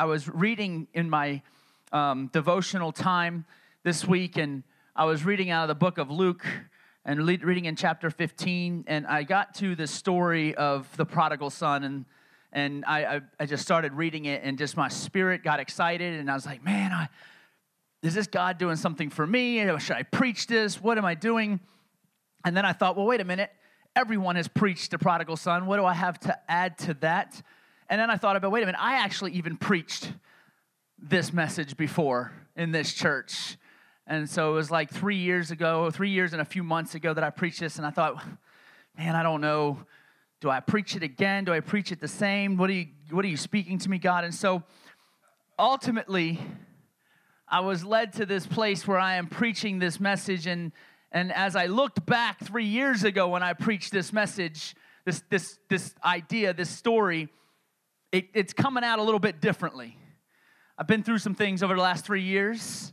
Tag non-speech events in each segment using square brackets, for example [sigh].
I was reading in my um, devotional time this week, and I was reading out of the book of Luke and reading in chapter 15, and I got to the story of the prodigal son, and and I, I, I just started reading it, and just my spirit got excited, and I was like, man, I, is this God doing something for me? Should I preach this? What am I doing? And then I thought, well, wait a minute. Everyone has preached the prodigal son. What do I have to add to that? And then I thought about, wait a minute, I actually even preached this message before in this church. And so it was like three years ago, three years and a few months ago that I preached this, and I thought, man, I don't know. Do I preach it again? Do I preach it the same? What are you, what are you speaking to me, God? And so ultimately, I was led to this place where I am preaching this message. And, and as I looked back three years ago when I preached this message, this, this, this idea, this story, it, it's coming out a little bit differently. I've been through some things over the last three years,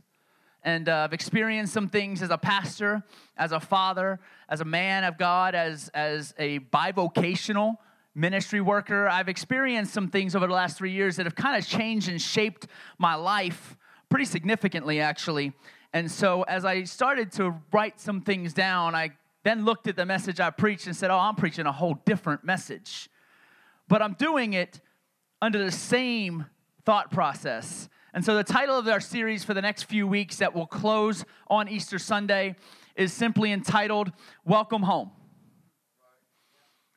and uh, I've experienced some things as a pastor, as a father, as a man of God, as, as a bivocational ministry worker. I've experienced some things over the last three years that have kind of changed and shaped my life pretty significantly, actually. And so, as I started to write some things down, I then looked at the message I preached and said, Oh, I'm preaching a whole different message. But I'm doing it under the same thought process. And so, the title of our series for the next few weeks that will close on Easter Sunday is simply entitled Welcome Home.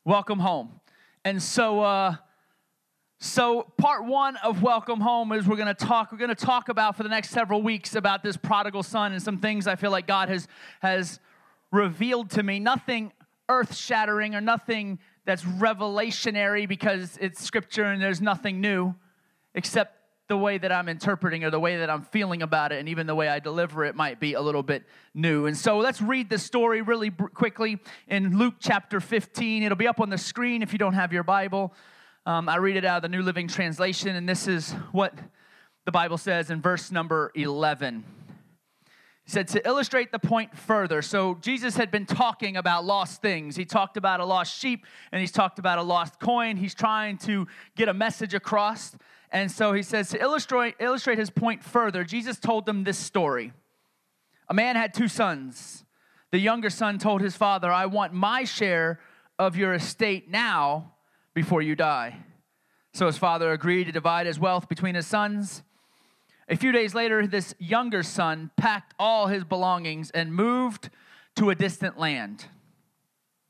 Welcome Home. And so, uh, so part one of Welcome Home is we're going to talk. We're going to talk about for the next several weeks about this prodigal son and some things I feel like God has has revealed to me. Nothing earth shattering or nothing that's revelationary because it's scripture and there's nothing new except the way that I'm interpreting or the way that I'm feeling about it, and even the way I deliver it might be a little bit new. And so let's read the story really quickly in Luke chapter 15. It'll be up on the screen if you don't have your Bible. Um, I read it out of the New Living Translation, and this is what the Bible says in verse number 11. He said, to illustrate the point further, so Jesus had been talking about lost things. He talked about a lost sheep and he's talked about a lost coin. He's trying to get a message across. And so he says, to illustrate, illustrate his point further, Jesus told them this story. A man had two sons. The younger son told his father, I want my share of your estate now before you die. So his father agreed to divide his wealth between his sons. A few days later, this younger son packed all his belongings and moved to a distant land.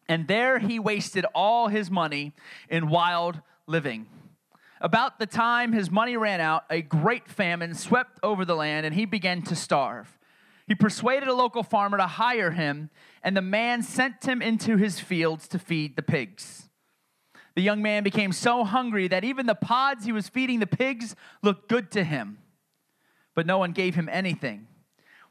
And there he wasted all his money in wild living. About the time his money ran out, a great famine swept over the land and he began to starve. He persuaded a local farmer to hire him, and the man sent him into his fields to feed the pigs. The young man became so hungry that even the pods he was feeding the pigs looked good to him, but no one gave him anything.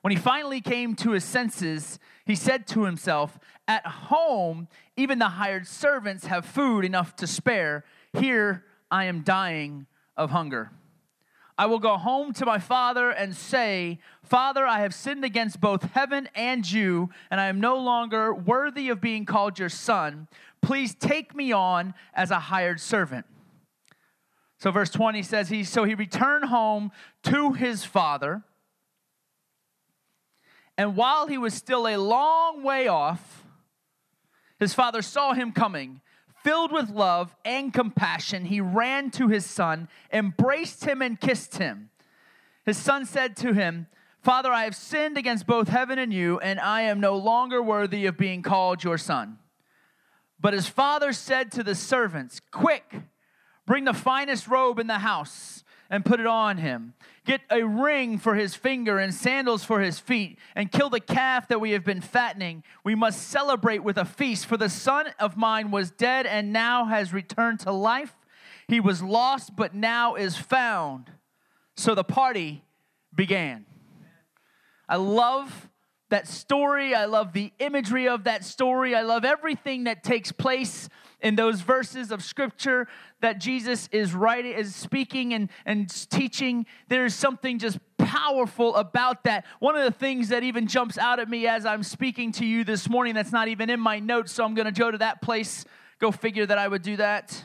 When he finally came to his senses, he said to himself, At home, even the hired servants have food enough to spare. Here, I am dying of hunger. I will go home to my father and say, Father, I have sinned against both heaven and you, and I am no longer worthy of being called your son. Please take me on as a hired servant. So, verse 20 says, he, So he returned home to his father, and while he was still a long way off, his father saw him coming Filled with love and compassion, he ran to his son, embraced him, and kissed him. His son said to him, Father, I have sinned against both heaven and you, and I am no longer worthy of being called your son. But his father said to the servants, Quick, bring the finest robe in the house and put it on him. Get a ring for his finger and sandals for his feet, and kill the calf that we have been fattening. We must celebrate with a feast, for the son of mine was dead and now has returned to life. He was lost, but now is found. So the party began. I love that story. I love the imagery of that story. I love everything that takes place in those verses of scripture that Jesus is writing, is speaking and, and teaching. There's something just powerful about that. One of the things that even jumps out at me as I'm speaking to you this morning that's not even in my notes, so I'm going to go to that place. Go figure that I would do that.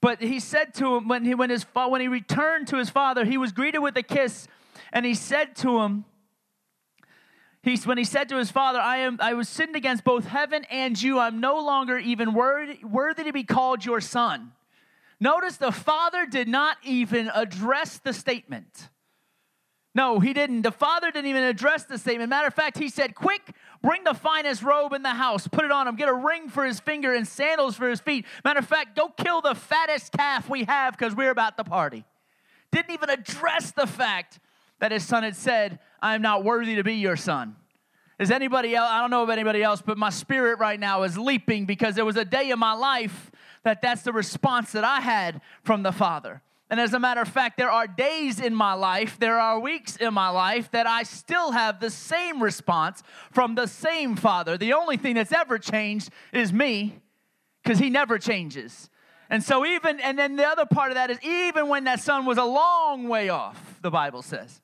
But he said to him, when he, when, his, when he returned to his father, he was greeted with a kiss, and he said to him, He's, when he said to his father, I, am, I was sinned against both heaven and you, I'm no longer even worthy, worthy to be called your son. Notice the father did not even address the statement. No, he didn't. The father didn't even address the statement. Matter of fact, he said, Quick, bring the finest robe in the house, put it on him, get a ring for his finger and sandals for his feet. Matter of fact, go kill the fattest calf we have because we're about to party. Didn't even address the fact that his son had said, I am not worthy to be your son. Is anybody else? I don't know of anybody else, but my spirit right now is leaping because there was a day in my life that that's the response that I had from the Father. And as a matter of fact, there are days in my life, there are weeks in my life that I still have the same response from the same Father. The only thing that's ever changed is me, because He never changes. And so, even, and then the other part of that is even when that son was a long way off, the Bible says,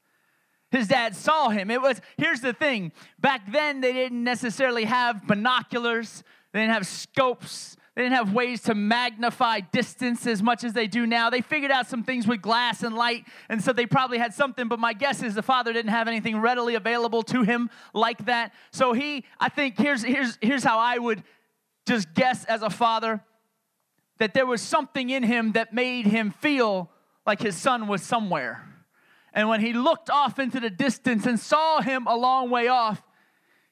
his dad saw him. It was, here's the thing back then, they didn't necessarily have binoculars, they didn't have scopes, they didn't have ways to magnify distance as much as they do now. They figured out some things with glass and light, and so they probably had something, but my guess is the father didn't have anything readily available to him like that. So he, I think, here's, here's, here's how I would just guess as a father that there was something in him that made him feel like his son was somewhere. And when he looked off into the distance and saw him a long way off,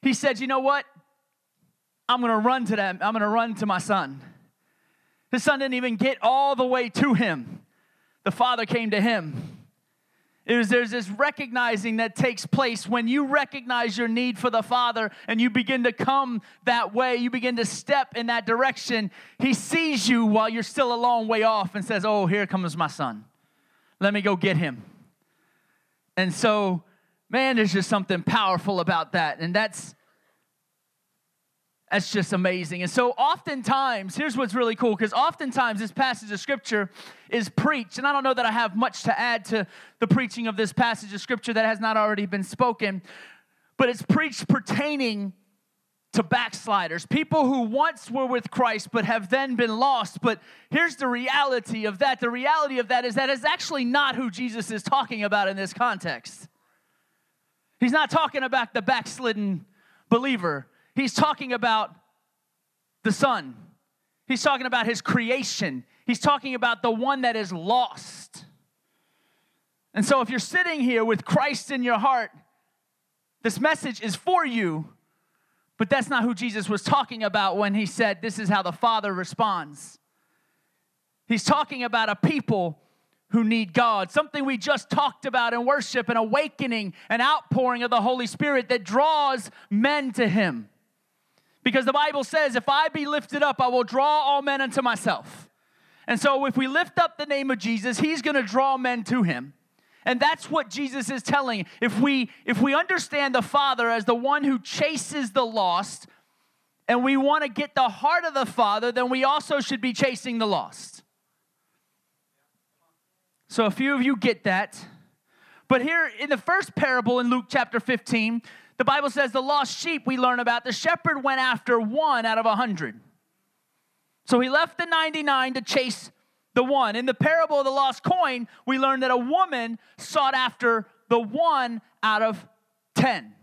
he said, You know what? I'm going to run to them. I'm going to run to my son. His son didn't even get all the way to him. The father came to him. It was, there's this recognizing that takes place when you recognize your need for the Father and you begin to come that way, you begin to step in that direction. He sees you while you're still a long way off and says, Oh, here comes my son. Let me go get him. And so, man, there's just something powerful about that. And that's that's just amazing. And so, oftentimes, here's what's really cool because oftentimes this passage of scripture is preached. And I don't know that I have much to add to the preaching of this passage of scripture that has not already been spoken, but it's preached pertaining to backsliders, people who once were with Christ but have then been lost. But here's the reality of that the reality of that is that is actually not who Jesus is talking about in this context. He's not talking about the backslidden believer. He's talking about the Son. He's talking about his creation. He's talking about the one that is lost. And so, if you're sitting here with Christ in your heart, this message is for you, but that's not who Jesus was talking about when he said, This is how the Father responds. He's talking about a people who need God, something we just talked about in worship, an awakening, an outpouring of the Holy Spirit that draws men to Him. Because the Bible says, if I be lifted up, I will draw all men unto myself. And so if we lift up the name of Jesus, he's to draw men to him. And that's what Jesus is telling. If we if we understand the Father as the one who chases the lost, and we want to get the heart of the Father, then we also should be chasing the lost. So a few of you get that. But here in the first parable in Luke chapter 15, the Bible says the lost sheep we learn about, the shepherd went after one out of a hundred. So he left the 99 to chase the one. In the parable of the lost coin, we learn that a woman sought after the one out of 10.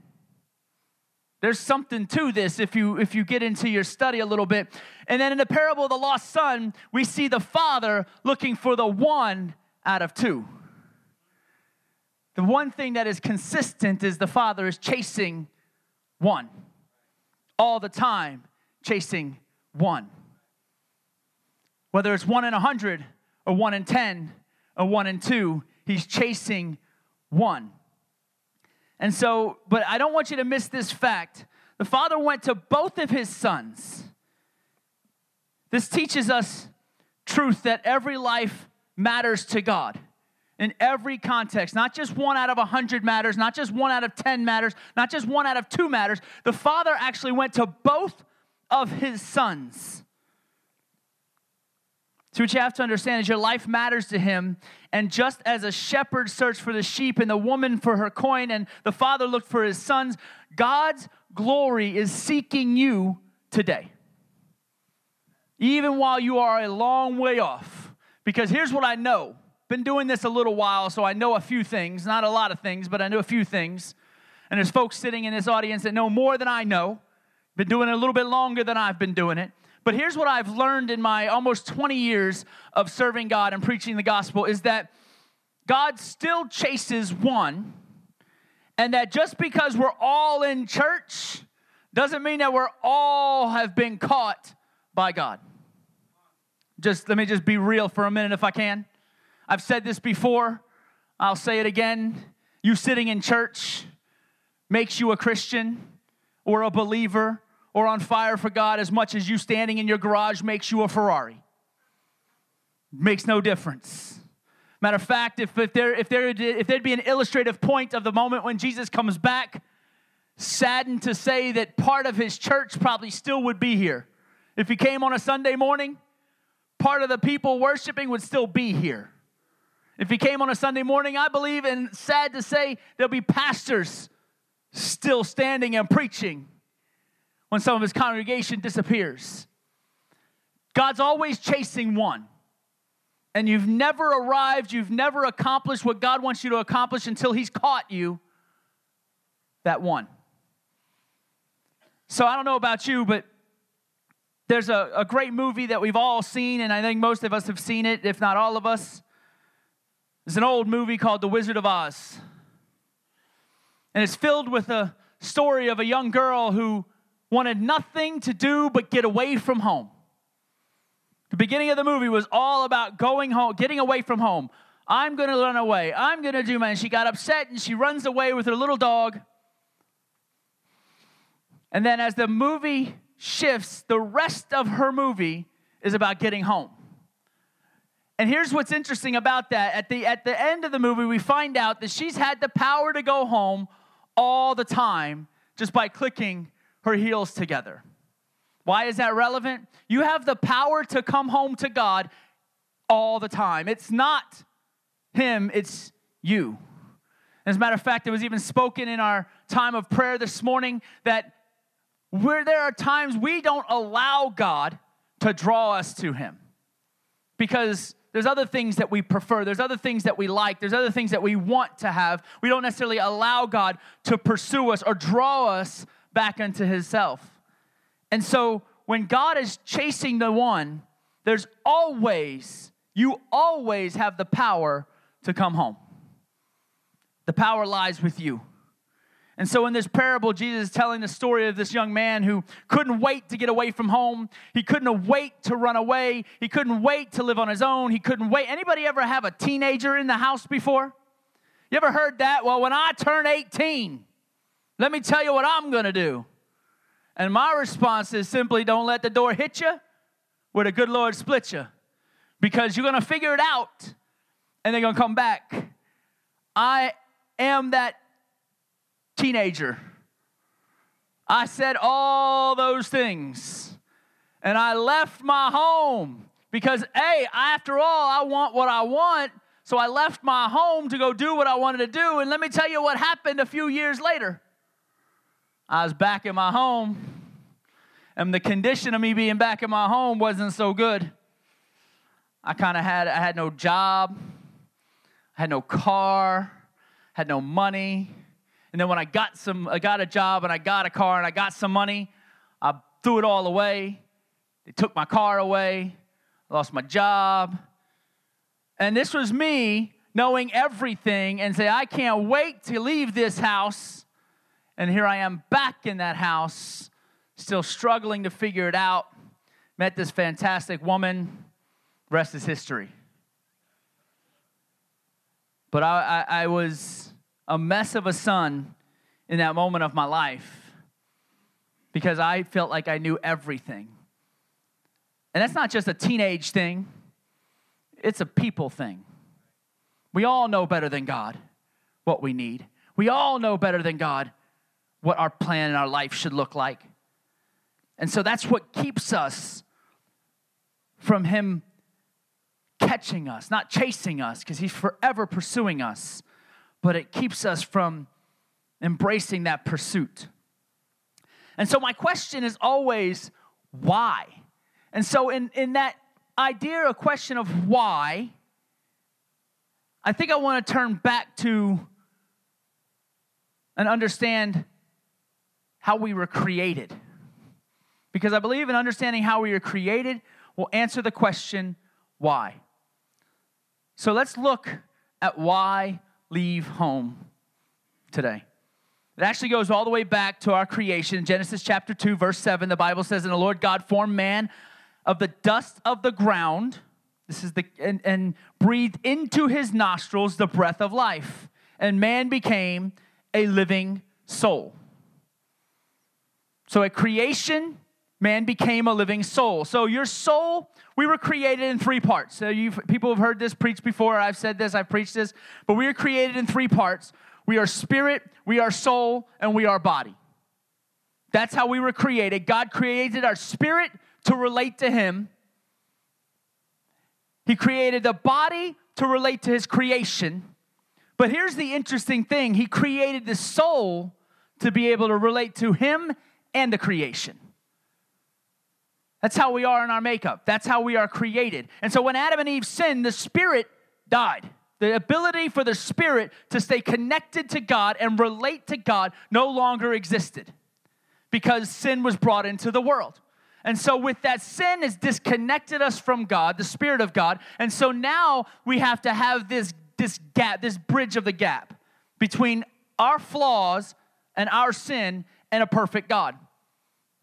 There's something to this if you if you get into your study a little bit. And then in the parable of the lost son, we see the father looking for the one out of two. The one thing that is consistent is the Father is chasing one. All the time, chasing one. Whether it's one in a hundred, or one in ten, or one in two, he's chasing one. And so, but I don't want you to miss this fact. The Father went to both of his sons. This teaches us truth that every life matters to God in every context. Not just one out of a hundred matters, not just one out of 10 matters, not just one out of two matters. The father actually went to both of his sons. So, what you have to understand is your life matters to him. And just as a shepherd searched for the sheep and the woman for her coin, and the father looked for his sons, God's glory is seeking you today. Even while you are a long way off Because here's what I know. Been doing this a little while, so I know a few things. Not a lot of things, but I know a few things. And there's folks sitting in this audience that know more than I know. Been doing it a little bit longer than I've been doing it. But here's what I've learned in my almost 20 years of serving God and preaching the gospel is that God still chases one, and that just because we're all in church doesn't mean that we're all have been caught by God. Just let me just be real for a minute if I can. I've said this before, I'll say it again. You sitting in church makes you a Christian or a believer or on fire for God as much as you standing in your garage makes you a Ferrari. Makes no difference. Matter of fact, if, if, there, if, there, if there'd be an illustrative point of the moment when Jesus comes back, saddened to say that part of his church probably still would be here. If he came on a Sunday morning, part of the people worshiping would still be here. If he came on a Sunday morning, I believe, and sad to say, there'll be pastors still standing and preaching when some of his congregation disappears. God's always chasing one. And you've never arrived, you've never accomplished what God wants you to accomplish until he's caught you that one. So I don't know about you, but there's a, a great movie that we've all seen, and I think most of us have seen it, if not all of us. It's an old movie called The Wizard of Oz. And it's filled with a story of a young girl who wanted nothing to do but get away from home. The beginning of the movie was all about going home, getting away from home. I'm going to run away. I'm going to do. And she got upset and she runs away with her little dog. And then as the movie shifts, the rest of her movie is about getting home. And here's what's interesting about that. At the, at the end of the movie, we find out that she's had the power to go home all the time just by clicking her heels together. Why is that relevant? You have the power to come home to God all the time. It's not Him, it's you. As a matter of fact, it was even spoken in our time of prayer this morning that where there are times we don't allow God to draw us to Him because there's other things that we prefer, there's other things that we like, there's other things that we want to have. We don't necessarily allow God to pursue us or draw us back unto Himself. And so when God is chasing the one, there's always, you always have the power to come home. The power lies with you. And so, in this parable, Jesus is telling the story of this young man who couldn't wait to get away from home. He couldn't wait to run away. He couldn't wait to live on his own. He couldn't wait. Anybody ever have a teenager in the house before? You ever heard that? Well, when I turn 18, let me tell you what I'm going to do. And my response is simply don't let the door hit you where the good Lord split you because you're going to figure it out and they're going to come back. I am that teenager. I said all those things and I left my home because, hey, after all, I want what I want. So I left my home to go do what I wanted to do. And let me tell you what happened a few years later. I was back in my home, and the condition of me being back in my home wasn't so good. I kind of had I had no job, I had no car, had no money. And then when I got some, I got a job and I got a car and I got some money, I threw it all away. They took my car away. I lost my job. And this was me knowing everything and say, I can't wait to leave this house. And here I am back in that house, still struggling to figure it out. Met this fantastic woman. Rest is history. But I, I, I was a mess of a son in that moment of my life because I felt like I knew everything. And that's not just a teenage thing, it's a people thing. We all know better than God what we need. We all know better than God what our plan in our life should look like. And so that's what keeps us from Him catching us, not chasing us, because He's forever pursuing us but it keeps us from embracing that pursuit. And so, my question is always, why? And so, in, in that idea, a question of why, I think I want to turn back to and understand how we were created. Because I believe in understanding how we were created will answer the question, why? So let's look at why leave home today. It actually goes all the way back to our creation. Genesis chapter 2, verse 7, the Bible says, And the Lord God formed man of the dust of the ground. This is the and, and breathed into his nostrils the breath of life. And man became a living soul. So at creation, man became a living soul. So your soul, we were created in three parts. So you people have heard this preached before. I've said this, I've preached this, but we are created in three parts. We are spirit, we are soul, and we are body. That's how we were created. God created our spirit to relate to him. He created the body to relate to his creation. But here's the interesting thing He created the soul to be able to relate to Him and the creation. That's how we are in our makeup. That's how we are created. And so when Adam and Eve sinned, the spirit died. The ability for the spirit to stay connected to God and relate to God no longer existed because sin was brought into the world. And so, with that, sin has disconnected us from God, the Spirit of God. And so now we have to have this this gap, this bridge of the gap between our flaws and our sin and a perfect God.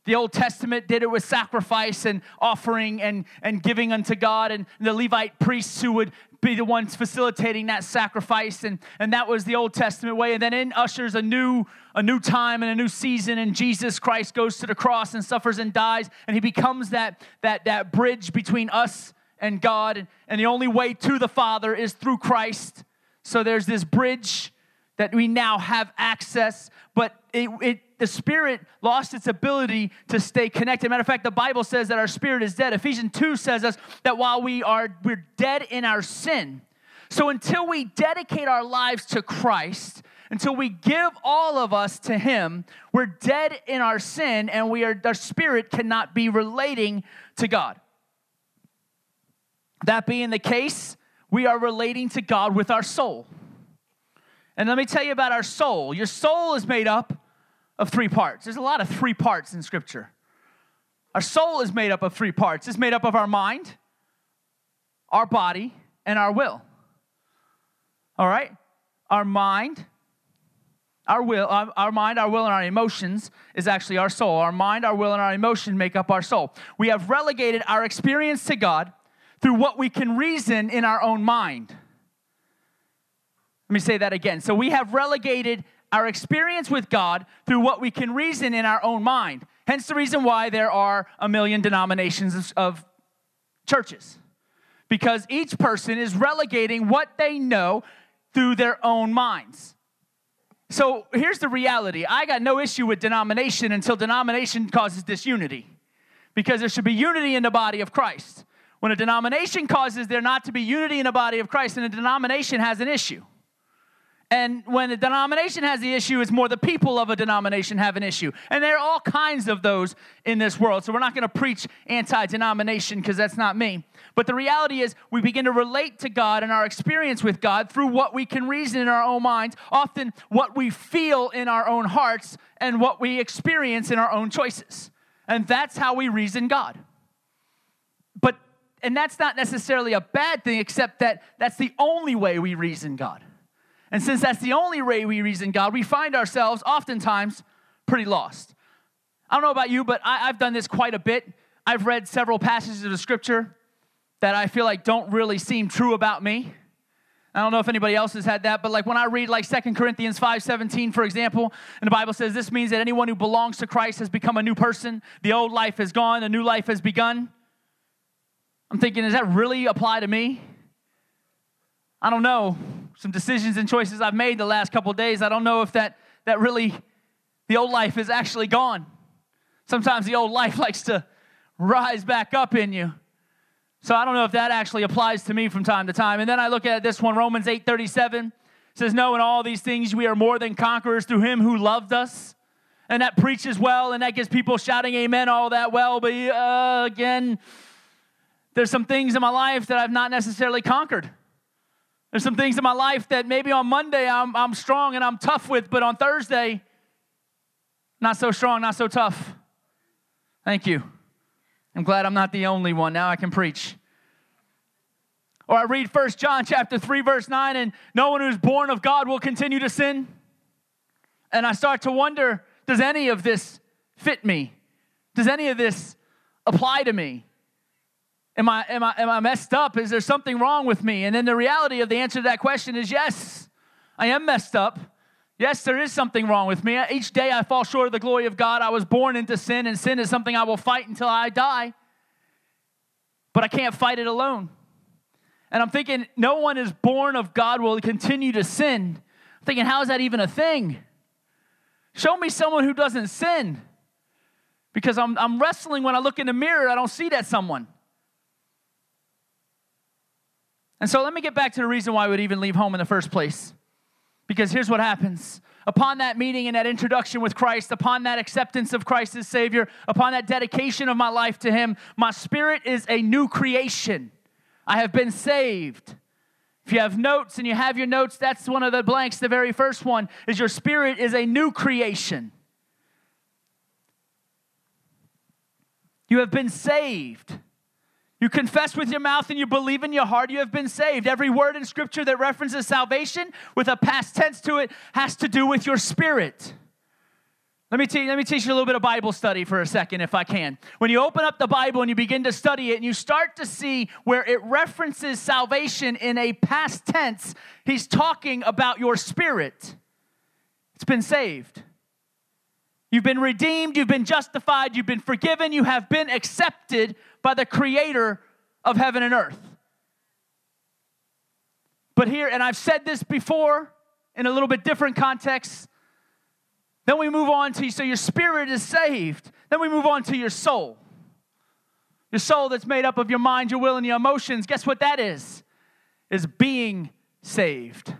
The Old Testament did it with sacrifice and offering and, and giving unto God, and the Levite priests who would be the ones facilitating that sacrifice, and, and that was the Old Testament way. And then in ushers a new, a new time and a new season, and Jesus Christ goes to the cross and suffers and dies, and he becomes that, that, that bridge between us and God, and and the only way to the Father is through Christ. So there's this bridge that we now have access, but it, it, the spirit lost its ability to stay connected. Matter of fact, the Bible says that our spirit is dead. Ephesians 2 says us that while we are we're dead in our sin. So until we dedicate our lives to Christ, until we give all of us to him, we're dead in our sin and we are our spirit cannot be relating to God. That being the case, we are relating to God with our soul. And let me tell you about our soul. Your soul is made up of three parts. There's a lot of three parts in Scripture. Our soul is made up of three parts it's made up of our mind, our body, and our will. All right? Our mind, our will, our, our, mind, our will, and our emotions is actually our soul. Our mind, our will, and our emotion make up our soul. We have relegated our experience to God through what we can reason in our own mind. Let me say that again. So we have relegated our experience with God through what we can reason in our own mind. Hence the reason why there are a million denominations of, churches. Because each person is relegating what they know through their own minds. So here's the reality I got no issue with denomination until denomination causes disunity. Because there should be unity in the body of Christ. When a denomination causes there not to be unity in the body of Christ, then a denomination has an issue. And when a denomination has the issue, it's more the people of a denomination have an issue. And there are all kinds of those in this world. So we're not going to preach anti denomination because that's not me. But the reality is, we begin to relate to God and our experience with God through what we can reason in our own minds, often what we feel in our own hearts, and what we experience in our own choices. And that's how we reason God. But and that's not necessarily a bad thing, except that that's the only way we reason God. And since that's the only way we reason God, we find ourselves oftentimes pretty lost. I don't know about you, but I, have done this quite a bit. I've read several passages of the scripture that I feel like don't really seem true about me. I don't know if anybody else has had that, but like when I read like Second Corinthians 5 17, for example, and the Bible says this means that anyone who belongs to Christ has become a new person. The old life is gone, the new life has begun. I'm thinking, does that really apply to me? I don't know. Some decisions and choices I've made the last couple days, I don't know if that, that really, the old life is actually gone. Sometimes the old [laughs] life likes to rise back up in you. So I don't know if that actually applies to me from time to time. And then I look at this one, Romans 8 37 says, No, in all these things we are more than conquerors through him who loved us. And that preaches well, and that gets people shouting amen, all that well. But uh, again, there's some things in my life that I've not necessarily conquered. There's some things in my life that maybe on Monday I'm, I'm strong and I'm tough with, but on Thursday, not so strong, not so tough. Thank you. I'm glad I'm not the only one. Now I can preach. Or I read 1 John chapter 3 verse 9 and no one who's born of God will continue to sin. And I start to wonder, does any of this fit me? Does any of this apply to me? Am I, am, I, am I messed up? Is there something wrong with me? And then the reality of the answer to that question is yes, I am messed up. Yes, there is something wrong with me. Each day I fall short of the glory of God. I was born into sin, and sin is something I will fight until I die. But I can't fight it alone. And I'm thinking, no one is born of God will continue to sin. I'm thinking, how is that even a thing? Show me someone who doesn't sin. Because I'm, I'm wrestling when I look in the mirror, I don't see that someone. And so let me get back to the reason why I would even leave home in the first place. Because here's what happens. Upon that meeting and that introduction with Christ, upon that acceptance of Christ as Savior, upon that dedication of my life to Him, my spirit is a new creation. I have been saved. If you have notes and you have your notes, that's one of the blanks. The very first one is your spirit is a new creation. You have been saved. You confess with your mouth and you believe in your heart, you have been saved. Every word in Scripture that references salvation with a past tense to it has to do with your spirit. Let me, te- let me teach you a little bit of Bible study for a second, if I can. When you open up the Bible and you begin to study it, and you start to see where it references salvation in a past tense, he's talking about your spirit. It's been saved. You've been redeemed, you've been justified, you've been forgiven, you have been accepted by the creator of heaven and earth. But here, and I've said this before in a little bit different context. Then we move on to, so your spirit is saved. Then we move on to your soul. Your soul that's made up of your mind, your will, and your emotions. Guess what that is? Is being saved.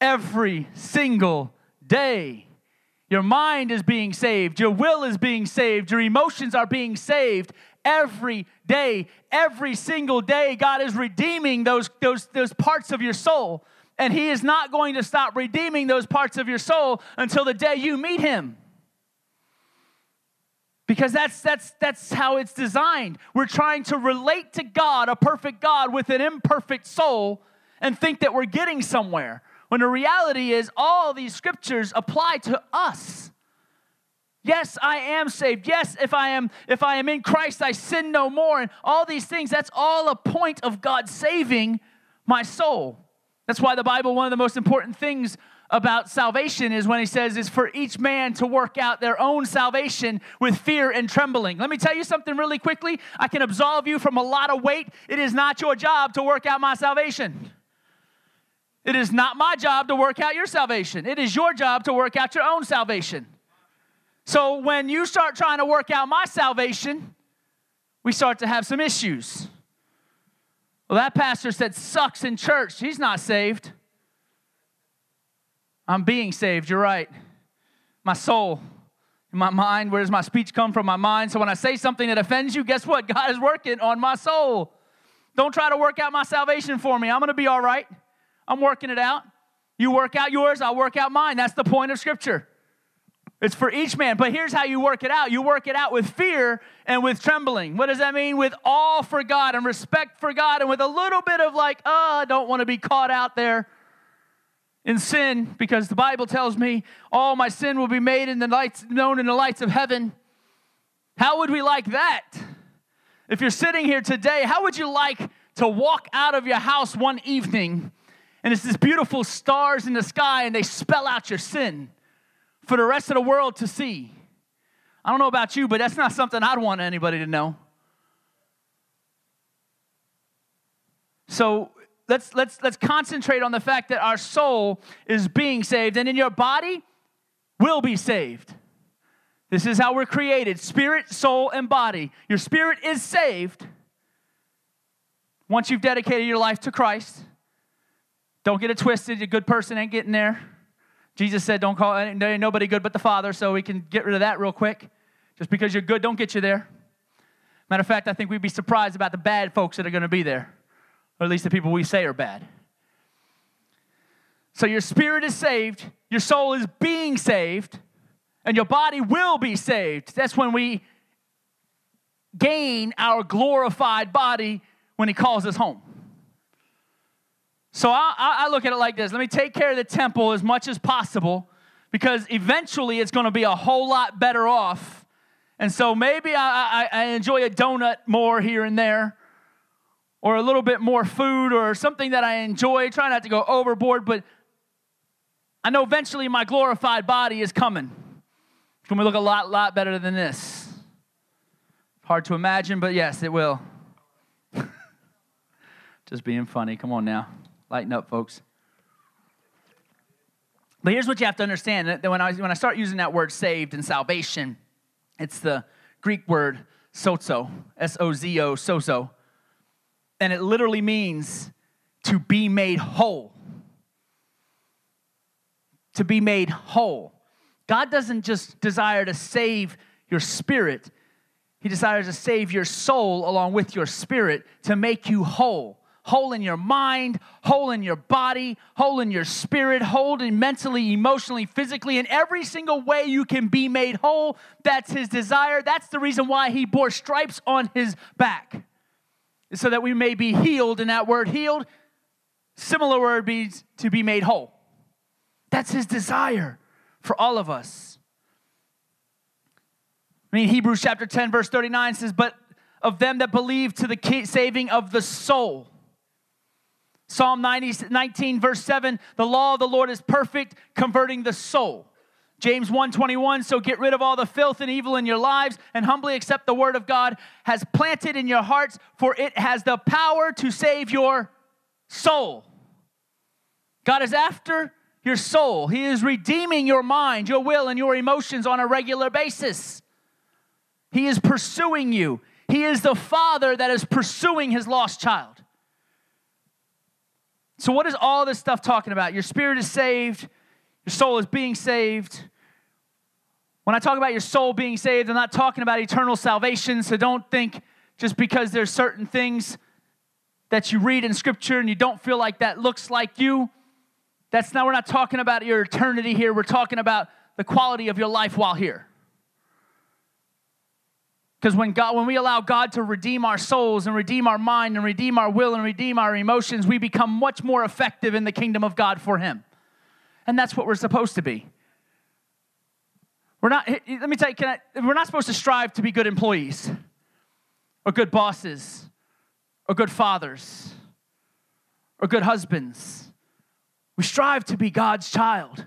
Every single day. Your mind is being saved. Your will is being saved. Your emotions are being saved every day. Every single day, God is redeeming those, those, those parts of your soul. And He is not going to stop redeeming those parts of your soul until the day you meet Him. Because that's, that's, that's how it's designed. We're trying to relate to God, a perfect God, with an imperfect soul and think that we're getting somewhere. When the reality is, all these scriptures apply to us. Yes, I am saved. Yes, if I am if I am in Christ, I sin no more. And all these things, that's all a point of God saving my soul. That's why the Bible, one of the most important things about salvation is when he says is for each man to work out their own salvation with fear and trembling. Let me tell you something really quickly. I can absolve you from a lot of weight. It is not your job to work out my salvation. It is not my job to work out your salvation. It is your job to work out your own salvation. So when you start trying to work out my salvation, we start to have some issues. Well, that pastor said sucks in church. He's not saved. I'm being saved. You're right. My soul, my mind, where does my speech come from? My mind. So when I say something that offends you, guess what? [laughs] God is working on my soul. Don't try to work out my salvation for me. I'm going to be all right. I'm working it out. You work out yours, I'll work out mine. That's the point of Scripture. It's for each man. But here's how you work it out you work it out with fear and with trembling. What does that mean? With awe for God and respect for God, and with a little bit of like, oh, I don't want to be caught out there in sin, because the Bible tells me all my sin will be made in the lights, known in the lights of heaven. How would we like that? If you're sitting here today, how would you like to walk out of your house one evening and it's this beautiful stars in the sky and they spell out your sin for the rest of the world to see. I don't know about you, but that's not something I'd want anybody to know. So let's let's let's concentrate on the fact that our soul is being saved and in your body will be saved. This is how we're created spirit, soul, and body. Your spirit is saved once you've dedicated your life to Christ. Don't get it twisted. A good person ain't getting there. Jesus said, Don't call nobody good but the Father, so we can get rid of that real quick. Just because you're good, don't get you there. Matter of fact, I think we'd be surprised about the bad folks that are going to be there, or at least the people we say are bad. So your spirit is saved, your soul is being saved, and your body will be saved. That's when we gain our glorified body when He calls us home. So I, I, look at it like this let me take care of the temple as much as possible because eventually it's going to be a whole lot better off. And so maybe I, I, I enjoy a donut more here and there or a little bit more food or something that I enjoy. Try not to go overboard, but I know eventually my glorified body is coming. It's going to look a lot, lot better than this. Hard to imagine, but yes, it will. [laughs] Just being funny. Come on now. Lighten up, folks. But here's what you have to understand that when I, when I start using that word saved and salvation, it's the Greek word sozo, S O Z O, sozo. And it literally means to be made whole to be made whole. God doesn't just desire to save your spirit, He desires to save your soul along with your spirit to make you whole. Whole in your mind, whole in your body, whole in your spirit, whole in mentally, emotionally, physically, in every single way you can be made whole. That's his desire. That's the reason why he bore stripes on his back, so that we may be healed. And that word healed, similar word means to be made whole. That's his desire for all of us. I mean, Hebrews chapter 10, verse 39 says, But of them that believe to the saving of the soul. Psalm 90, 19, verse 7, the law of the Lord is perfect, converting the soul. James 1:21 so get rid of all the filth and evil in your lives and humbly accept the word of God has planted in your hearts for it has the power to save your soul. God is after your soul. He is redeeming your mind, your will, and your emotions on a regular basis. He is pursuing you. He is the father that is pursuing his lost child. So, what is all this stuff talking about? Your spirit is saved, your soul is being saved. When I talk about your soul being saved, I'm not talking about eternal salvation, so don't think just because there's certain things that you read in scripture and you don't feel like that looks like you that's not, we're not talking about your eternity here. We're talking about the quality of your life while here. Because when God, when we allow God to redeem our souls and redeem our mind and redeem our will and redeem our emotions, we become much more effective in the kingdom of God for Him. And that's what we're supposed to be. We're not, let me tell you, I, we're not supposed to strive to be good employees or good bosses or good fathers or good husbands we strive to be God's child.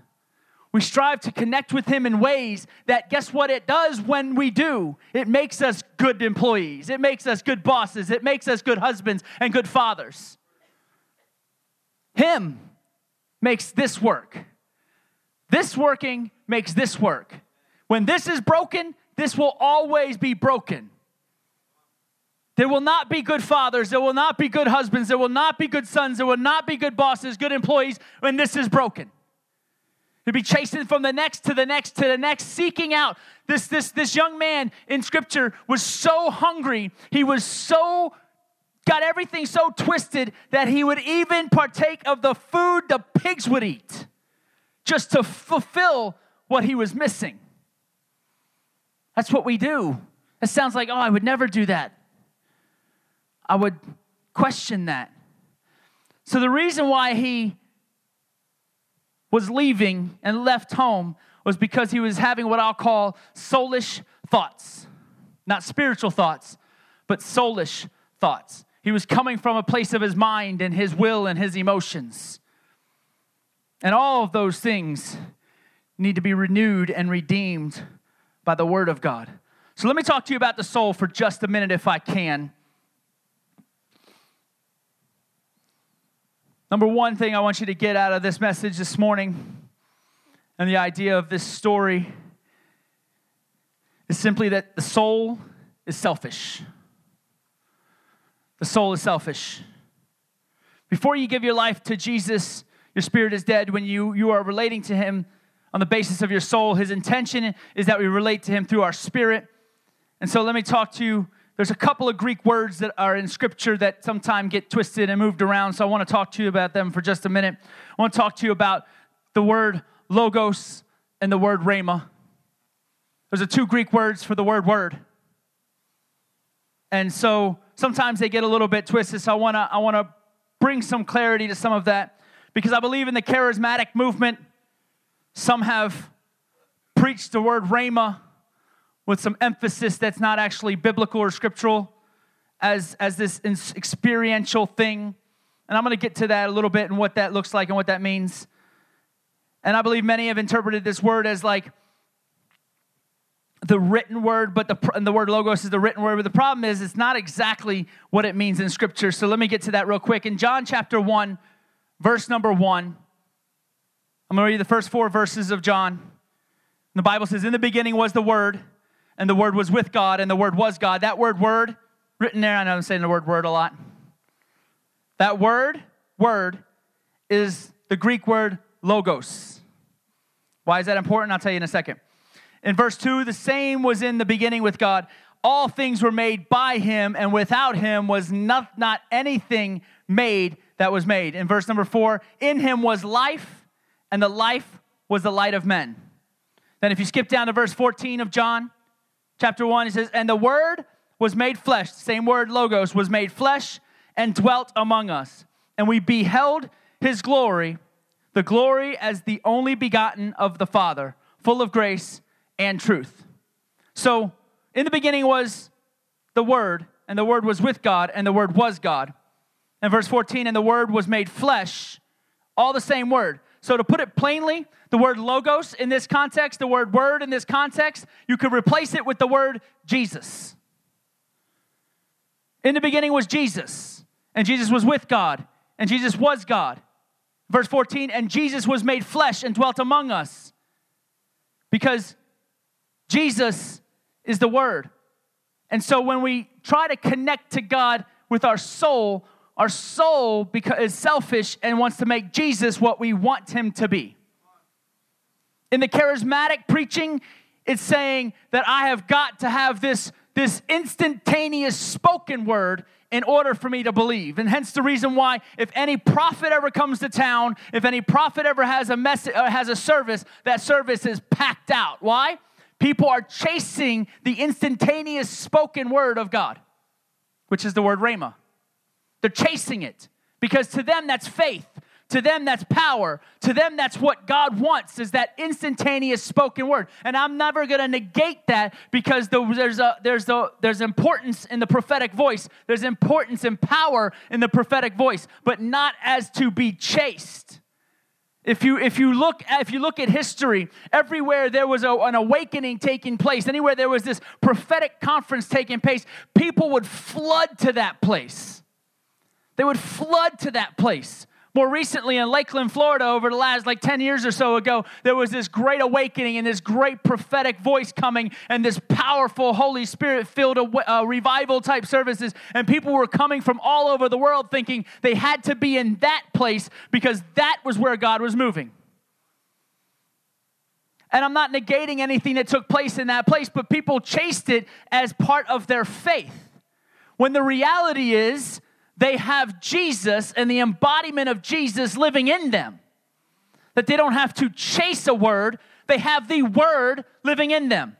We strive to connect with Him in ways that, guess what it does when we do? It makes us good employees. It makes us good bosses. It makes us good husbands and good fathers. Him makes this work. This working makes this work. When this is broken, this will always be broken. There will not be good fathers. There will not be good husbands. There will not be good sons. There will not be good bosses, good employees when this is broken. To be chasing from the next to the next to the next, seeking out. This, this, this young man in scripture was so hungry. He was so, got everything so twisted that he would even partake of the food the pigs would eat just to fulfill what he was missing. That's what we do. It sounds like, oh, I would never do that. I would question that. So, the reason why he was leaving and left home was because he was having what I'll call soulish thoughts. Not spiritual thoughts, but soulish thoughts. He was coming from a place of his mind and his will and his emotions. And all of those things need to be renewed and redeemed by the Word of God. So let me talk to you about the soul for just a minute, if I can. Number one thing I want you to get out of this message this morning and the idea of this story is simply that the soul is selfish. The soul is selfish. Before you give your life to Jesus, your spirit is dead. When you, you are relating to Him on the basis of your soul, His intention is that we relate to Him through our spirit. And so let me talk to you there's a couple of Greek words that are in scripture that sometimes get twisted and moved around. So I want to talk to you about them for just a minute. I want to talk to you about the word logos and the word rhema. Those are two Greek words for the word word. And so sometimes they get a little bit twisted. So I want to I want to bring some clarity to some of that because I believe in the charismatic movement. Some have preached the word rhema with some emphasis that's not actually biblical or scriptural as, as this experiential thing. And I'm going to get to that a little bit and what that looks like and what that means. And I believe many have interpreted this word as like the written word, but the, and the word logos is the written word. But the problem is, it's not exactly what it means in Scripture. So let me get to that real quick. In John chapter 1, verse number 1, I'm going to read the first four verses of John. The Bible says, In the beginning was the Word, and the Word was with God, and the Word was God. That word, word, written there, I know I'm saying the word word a lot. That word, word, is the Greek word logos. Why is that important? I'll tell you in a second. In verse 2, the same was in the beginning with God. All things were made by him, and without him was not, not anything made that was made. In verse number 4, in him was life, and the life was the light of men. Then, if you skip down to verse 14 of John chapter 1, he says, And the word was made flesh, same word, logos, was made flesh and dwelt among us. And we beheld his glory, the glory as the only begotten of the Father, full of grace and truth. So, in the beginning was the Word, and the Word was with God, and the Word was God. And verse 14, and the Word was made flesh, all the same word. So, to put it plainly, the word logos in this context, the word word in this context, you could replace it with the word Jesus. In the beginning was Jesus, and Jesus was with God, and Jesus was God. Verse 14, and Jesus was made flesh and dwelt among us. Because Jesus is the Word. And so when we try to connect to God with our soul, our soul is selfish and wants to make Jesus what we want him to be. In the charismatic preaching, it's saying that I have got to have this, this instantaneous spoken word in order for me to believe. And hence the reason why if any prophet ever comes to town, if any prophet ever has a message uh, has a service, that service is packed out. Why? People are chasing the instantaneous spoken word of God, which is the word rhema. They're chasing it because to them that's faith. To them, that's power. To them, that's what God wants is that instantaneous spoken word. And I'm never going to negate that because there's, a, there's, a, there's importance in the prophetic voice. There's importance and power in the prophetic voice, but not as to be chased. If you, if you, look, if you look at history, everywhere there was a, an awakening taking place, anywhere there was this prophetic conference taking place, people would flood to that place. They would flood to that place. More recently in Lakeland, Florida, over the last like 10 years or so ago, there was this great awakening and this great prophetic voice coming and this powerful Holy Spirit filled uh, revival type services. And people were coming from all over the world thinking they had to be in that place because that was where God was moving. And I'm not negating anything that took place in that place, but people chased it as part of their faith. When the reality is, they have Jesus and the embodiment of Jesus living in them. That they don't have to chase a word, they have the word living in them.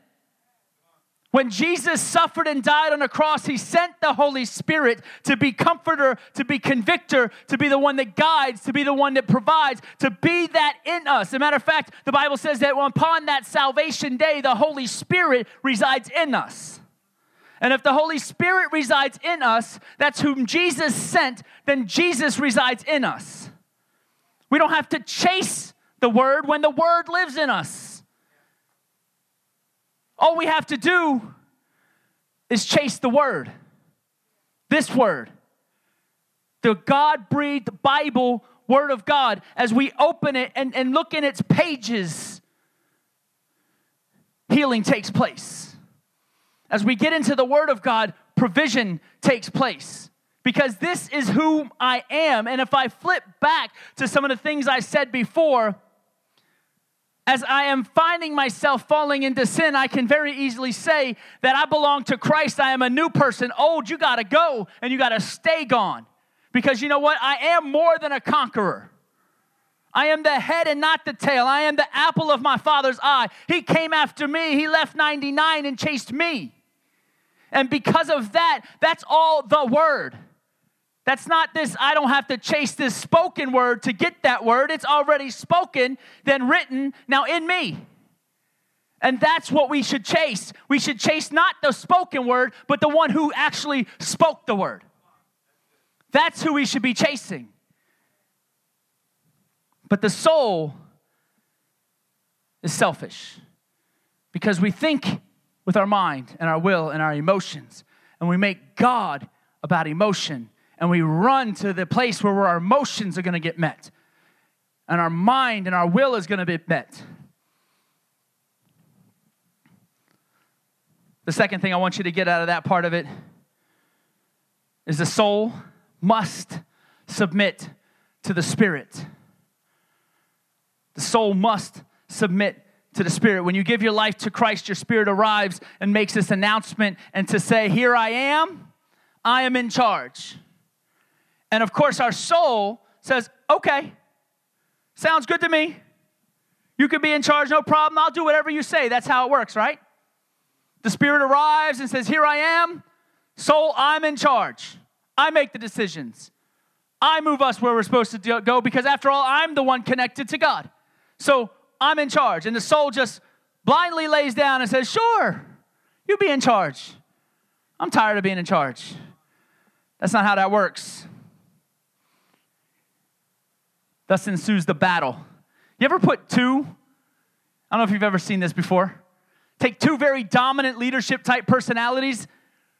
When Jesus suffered and died on a cross, he sent the Holy Spirit to be comforter, to be convictor, to be the one that guides, to be the one that provides, to be that in us. As a matter of fact, the Bible says that upon that salvation day, the Holy Spirit resides in us. And if the Holy Spirit resides in us, that's whom Jesus sent, then Jesus resides in us. We don't have to chase the Word when the Word lives in us. All we have to do is chase the Word. This Word. The God breathed Bible, Word of God. As we open it and, and look in its pages, healing takes place as we get into the Word of God, provision takes place. Because this is who I am. And if I flip back to some of the things I said before, as I am finding myself falling into sin, I can very easily say that I belong to Christ. I am a new person. Old, you got to go and you got to stay gone. Because you know what? I am more than a conqueror. I am the head and not the tail. I am the apple of my father's eye. He came after me. He left 99 and chased me. And because of that, that's all the word. That's not this, I don't have to chase this spoken word to get that word. It's already spoken, then written, now in me. And that's what we should chase. We should chase not the spoken word, but the one who actually spoke the word. That's who we should be chasing. But the soul is selfish because we think with our mind and our will and our emotions, and we make God about emotion and we run to the place where our emotions are going to get met and our mind and our will is going to be met. The second thing I want you to get out of that part of it is the soul must submit to the spirit. The soul must submit to the Spirit. When you give your life to Christ, your Spirit arrives and makes this announcement and to say, Here I am, I am in charge. And of course, our soul says, okay, sounds good to me. You can be in charge, no problem. I'll do whatever you say. That's how it works, right? The Spirit arrives and says, Here I am. Soul, I'm in charge. I make the decisions. I move us where we're supposed to go because, after all, I'm the one connected to God. So I'm in charge. And the soul just blindly lays down and says, Sure, you be in charge. I'm tired of being in charge. That's not how that works. Thus ensues the battle. You ever put two? I don't know if you've ever seen this before. Take two very dominant leadership type personalities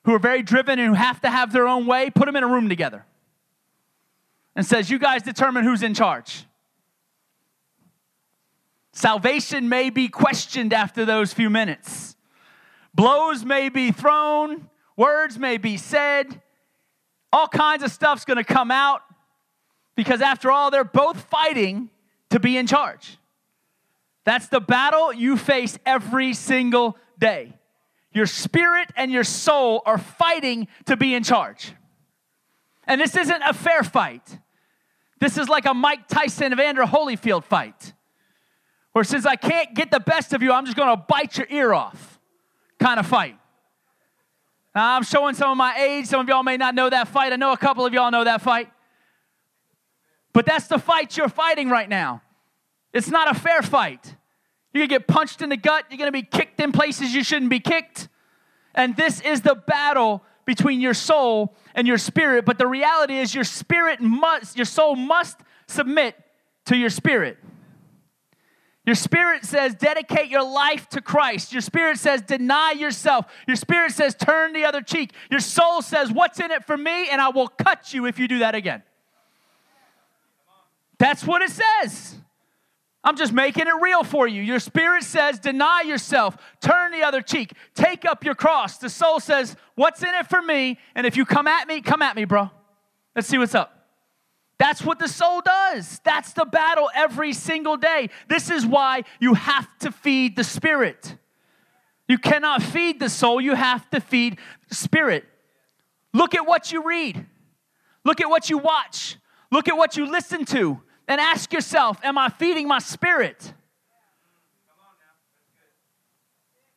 who are very driven and who have to have their own way, put them in a room together and says, You guys determine who's in charge. Salvation may be questioned after those few minutes. Blows may be thrown, words may be said, all kinds of stuff's gonna come out. Because after all, they're both fighting to be in charge. That's the battle you face every single day. Your spirit and your soul are fighting to be in charge. And this isn't a fair fight. This is like a Mike Tyson Evander Holyfield fight. Where since I can't get the best of you, I'm just gonna bite your ear off kind of fight. Now, I'm showing some of my age. Some of y'all may not know that fight. I know a couple of y'all know that fight. But that's the fight you're fighting right now. It's not a fair fight. You're gonna get punched in the gut, you're gonna be kicked in places you shouldn't be kicked. And this is the battle between your soul and your spirit. But the reality is, your spirit must, your soul must submit to your spirit. Your spirit says, dedicate your life to Christ. Your spirit says, deny yourself. Your spirit says, turn the other cheek. Your soul says, what's in it for me? And I will cut you if you do that again. That's what it says. I'm just making it real for you. Your spirit says, deny yourself, turn the other cheek, take up your cross. The soul says, what's in it for me? And if you come at me, come at me, bro. Let's see what's up. That's what the soul does. That's the battle every single day. This is why you have to feed the spirit. You cannot feed the soul, you have to feed spirit. Look at what you read, look at what you watch, look at what you listen to and ask yourself Am I feeding my spirit?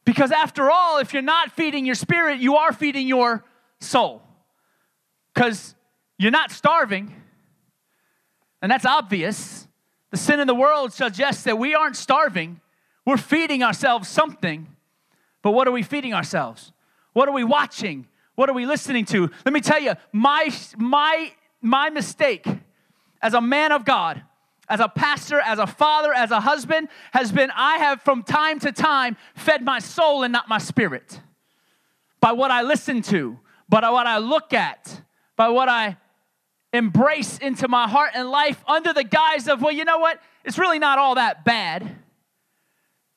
Because after all, if you're not feeding your spirit, you are feeding your soul. Because you're not starving, and that's obvious. The sin in the world suggests that we aren't starving, we're feeding ourselves something. But what are we feeding ourselves? What are we watching? What are we listening to? Let me tell you, my, my, my mistake as a man of God, as a pastor, as a father, as a husband, has been I have from time to time fed my soul and not my spirit. By what I listen to, by what I look at, by what I embrace into my heart and life under the guise of, well, you know what? It's really not all that bad.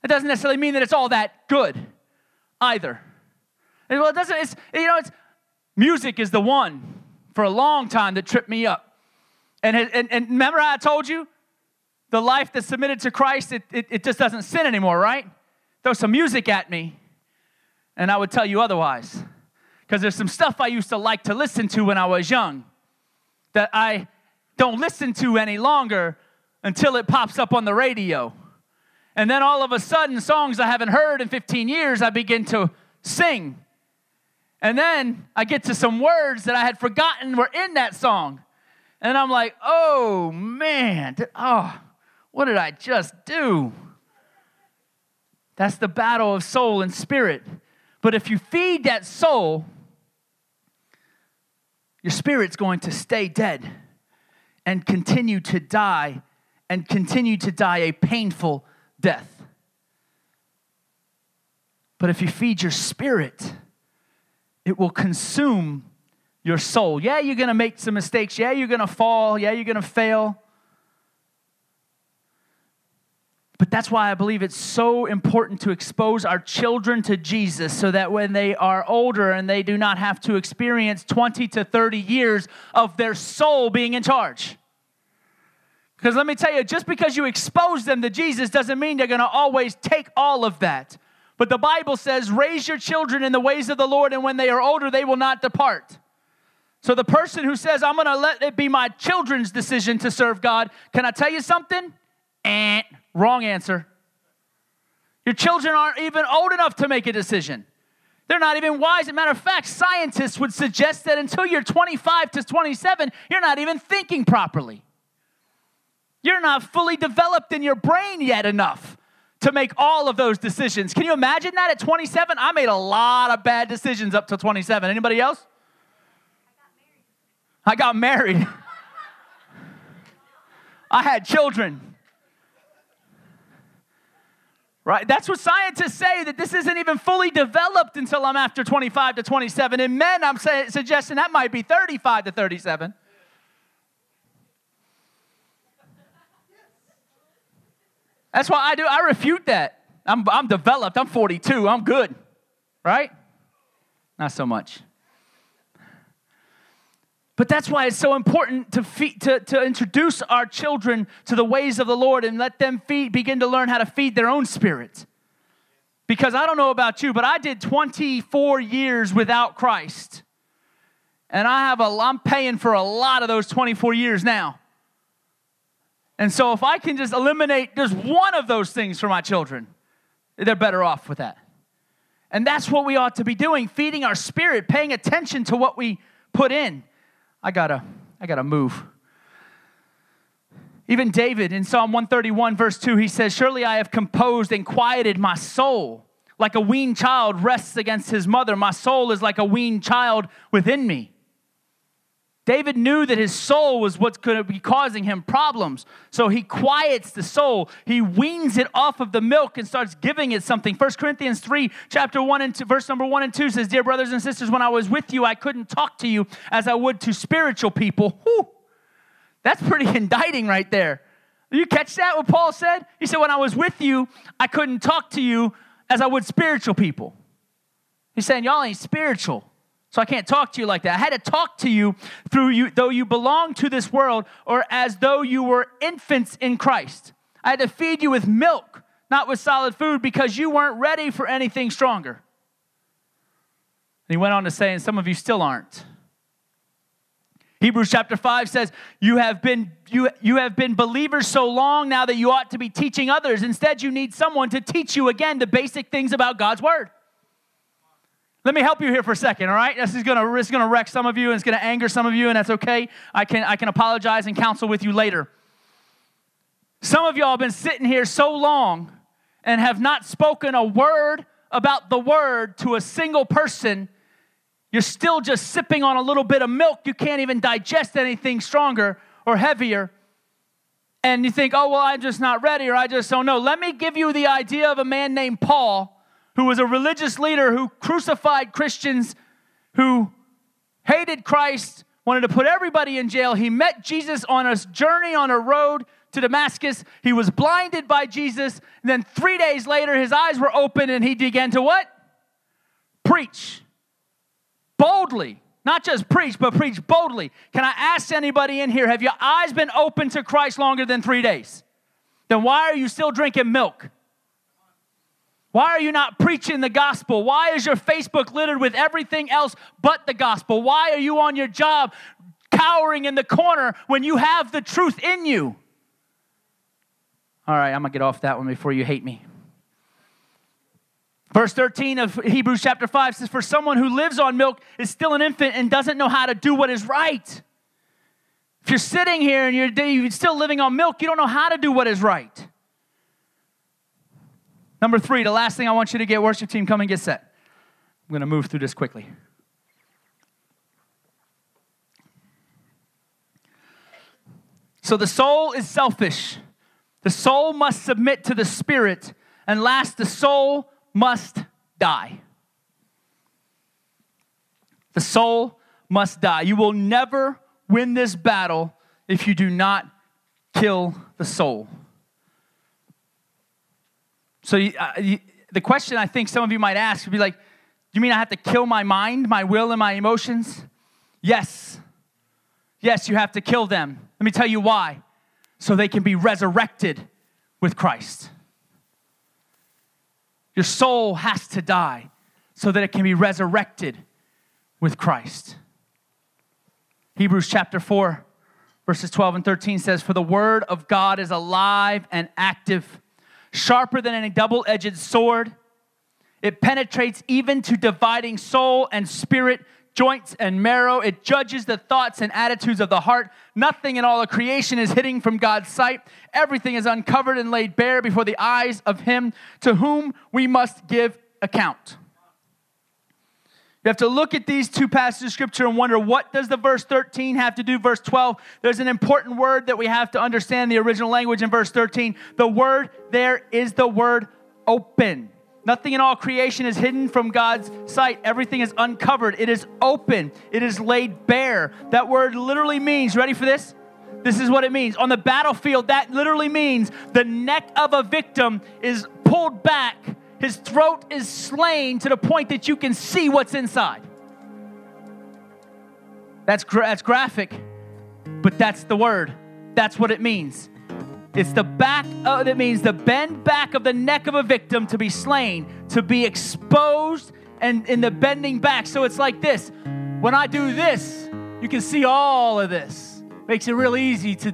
It doesn't necessarily mean that it's all that good either. And well, it doesn't, it's, you know, it's, music is the one for a long time that tripped me up. And, and, and remember I told you? the life that's submitted to Christ, it, it, it just doesn't sin anymore, right? Throw some music at me, and I would tell you otherwise. Because there's some stuff I used to like to listen to when I was young that I don't listen to any longer until it pops up on the radio. And then all of a sudden, songs I haven't heard in 15 years, I begin to sing. And then I get to some words that I had forgotten were in that song. And I'm like, oh man, oh, what did I just do? That's the battle of soul and spirit. But if you feed that soul, your spirit's going to stay dead and continue to die and continue to die a painful death. But if you feed your spirit, it will consume your soul. Yeah, you're going to make some mistakes. Yeah, you're going to fall. Yeah, you're going to fail. But that's why I believe it's so important to expose our children to Jesus so that when they are older and they do not have to experience 20 to 30 years of their soul being in charge. Because let me tell you, just because you expose them to Jesus doesn't mean they're going to always take all of that. But the Bible says, raise your children in the ways of the Lord, and when they are older, they will not depart. So the person who says, I'm going to let it be my children's decision to serve God, can I tell you something? Eh, wrong answer. Your children aren't even old enough to make a decision. They're not even wise. As a matter of fact, scientists would suggest that until you're 25 to 27, you're not even thinking properly. You're not fully developed in your brain yet enough to make all of those decisions. Can you imagine that at 27? I made a lot of bad decisions up to 27. Anybody else? I got married. [laughs] I, got married. [laughs] I had children. Right? That's what scientists say that this isn't even fully developed until I'm after 25 to 27. In men, I'm say, suggesting that might be 35 to 37. That's why I do. I refute that. I'm, I'm developed. I'm 42. I'm good. Right? Not so much. But that's why it's so important to, feed, to, to introduce our children to the ways of the Lord and let them feed, begin to learn how to feed their own spirit. Because I don't know about you, but I did 24 years without Christ. And I have a, I'm paying for a lot of those 24 years now. And so if I can just eliminate just one of those things for my children, they're better off with that. And that's what we ought to be doing, feeding our spirit, paying attention to what we put in. I gotta, I gotta move. Even David in Psalm 131, verse 2, he says, Surely I have composed and quieted my soul. Like a weaned child rests against his mother, my soul is like a weaned child within me. David knew that his soul was what's going to be causing him problems. So he quiets the soul. He weans it off of the milk and starts giving it something. 1 Corinthians 3, chapter 1 and 2, verse number 1 and 2 says, Dear brothers and sisters, when I was with you, I couldn't talk to you as I would to spiritual people. Whew, that's pretty [laughs] indicting right there. You catch that, what Paul said? He said, When I was with you, I couldn't talk to you as I would spiritual people. He's saying, Y'all ain't spiritual. So I can't talk to you like that. I had to talk to you through you, though you belong to this world, or as though you were infants in Christ. I had to feed you with milk, not with solid food, because you weren't ready for anything stronger. And he went on to say, and some of you still aren't. Hebrews chapter 5 says, you have, been, you, you have been believers so long now that you ought to be teaching others. Instead, you need someone to teach you again the basic things about God's word. Let me help you here for a second, all right? This is gonna, this is gonna wreck some of you and it's gonna anger some of you, and that's okay. I can, I can apologize and counsel with you later. Some of y'all have been sitting here so long and have not spoken a word about the word to a single person. You're still just sipping on a little bit of milk. You can't even digest anything stronger or heavier. And you think, oh, well, I'm just not ready or I just don't know. Let me give you the idea of a man named Paul who was a religious leader who crucified Christians, who hated Christ, wanted to put everybody in jail. He met Jesus on a journey on a road to Damascus. He was blinded by Jesus. And then three days later, his eyes were open and he began to what? Preach boldly. Not just preach, but preach boldly. Can I ask anybody in here, have your eyes been open to Christ longer than three days? then why are you still drinking milk? Why are you not preaching the gospel? Why is your Facebook littered with everything else but the gospel? Why are you on your job cowering in the corner when you have the truth in you? All right, I'm going to get off that one before you hate me. Verse 13 of Hebrews chapter 5 says, For someone who lives on milk is still an infant and doesn't know how to do what is right. If you're sitting here and you're, you're still living on milk, you don't know how to do what is right. Number three, the last thing I want you to get, worship team, come and get set. I'm going to move through this quickly. So the soul is selfish. The soul must submit to the spirit. And last, the soul must die. The soul must die. You will never win this battle if you do not kill the soul. So, you, uh, you, the question I think some of you might ask would be like, Do you mean I have to kill my mind, my will, and my emotions? Yes. Yes, you have to kill them. Let me tell you why. So they can be resurrected with Christ. Your soul has to die so that it can be resurrected with Christ. Hebrews chapter 4, verses 12 and 13 says, For the word of God is alive and active sharper than any double edged sword. It penetrates even to dividing soul and spirit, joints and marrow. It judges the thoughts and attitudes of the heart. Nothing in all of creation is hidden from God's sight. Everything is uncovered and laid bare before the eyes of Him to whom we must give account. You have to look at these two passages of scripture and wonder what does the verse 13 have to do verse 12? There's an important word that we have to understand the original language in verse 13. The word there is the word open. Nothing in all creation is hidden from God's sight. Everything is uncovered. It is open. It is laid bare. That word literally means, ready for this? This is what it means. On the battlefield, that literally means the neck of a victim is pulled back his throat is slain to the point that you can see what's inside. That's, gra- that's graphic, but that's the word. That's what it means. It's the back of, it means the bend back of the neck of a victim to be slain, to be exposed and in the bending back. So it's like this. When I do this, you can see all of this. Makes it real easy to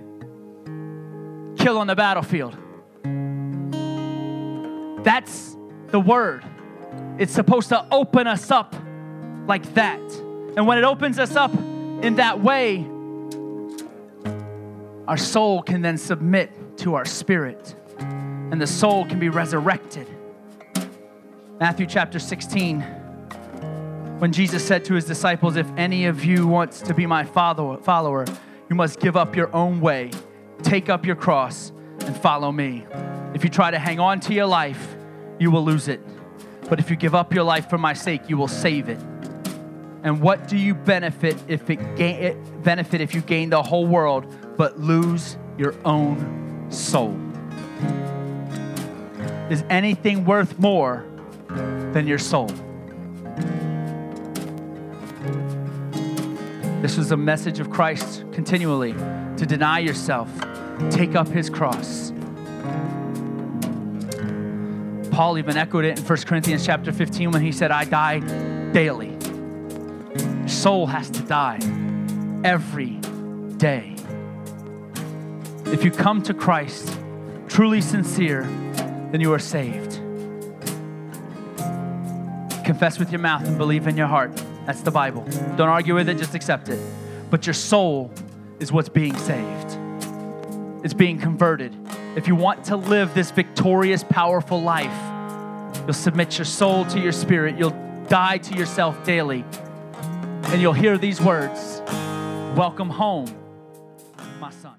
kill on the battlefield. That's the Word. It's supposed to open us up like that. And when it opens us up in that way, our soul can then submit to our spirit, and the soul can be resurrected. Matthew chapter 16, when Jesus said to his disciples, If any of you wants to be my follower, you must give up your own way, take up your cross, and follow me. If you try to hang on to your life, you will lose it. But if you give up your life for my sake, you will save it. And what do you benefit if it, benefit if you gain the whole world but lose your own soul? Is anything worth more than your soul? This was a message of Christ continually to deny yourself, take up his cross, Paul even echoed it in 1 Corinthians chapter 15 when he said, I die daily. Soul has to die every day. If you come to Christ truly sincere, then you are saved. Confess with your mouth and believe in your heart. That's the Bible. Don't argue with it, just accept it. But your soul is what's being saved, it's being converted if you want to live this victorious, powerful life, you'll submit your soul to your spirit, you'll die to yourself daily, and you'll hear these words Welcome home, my son.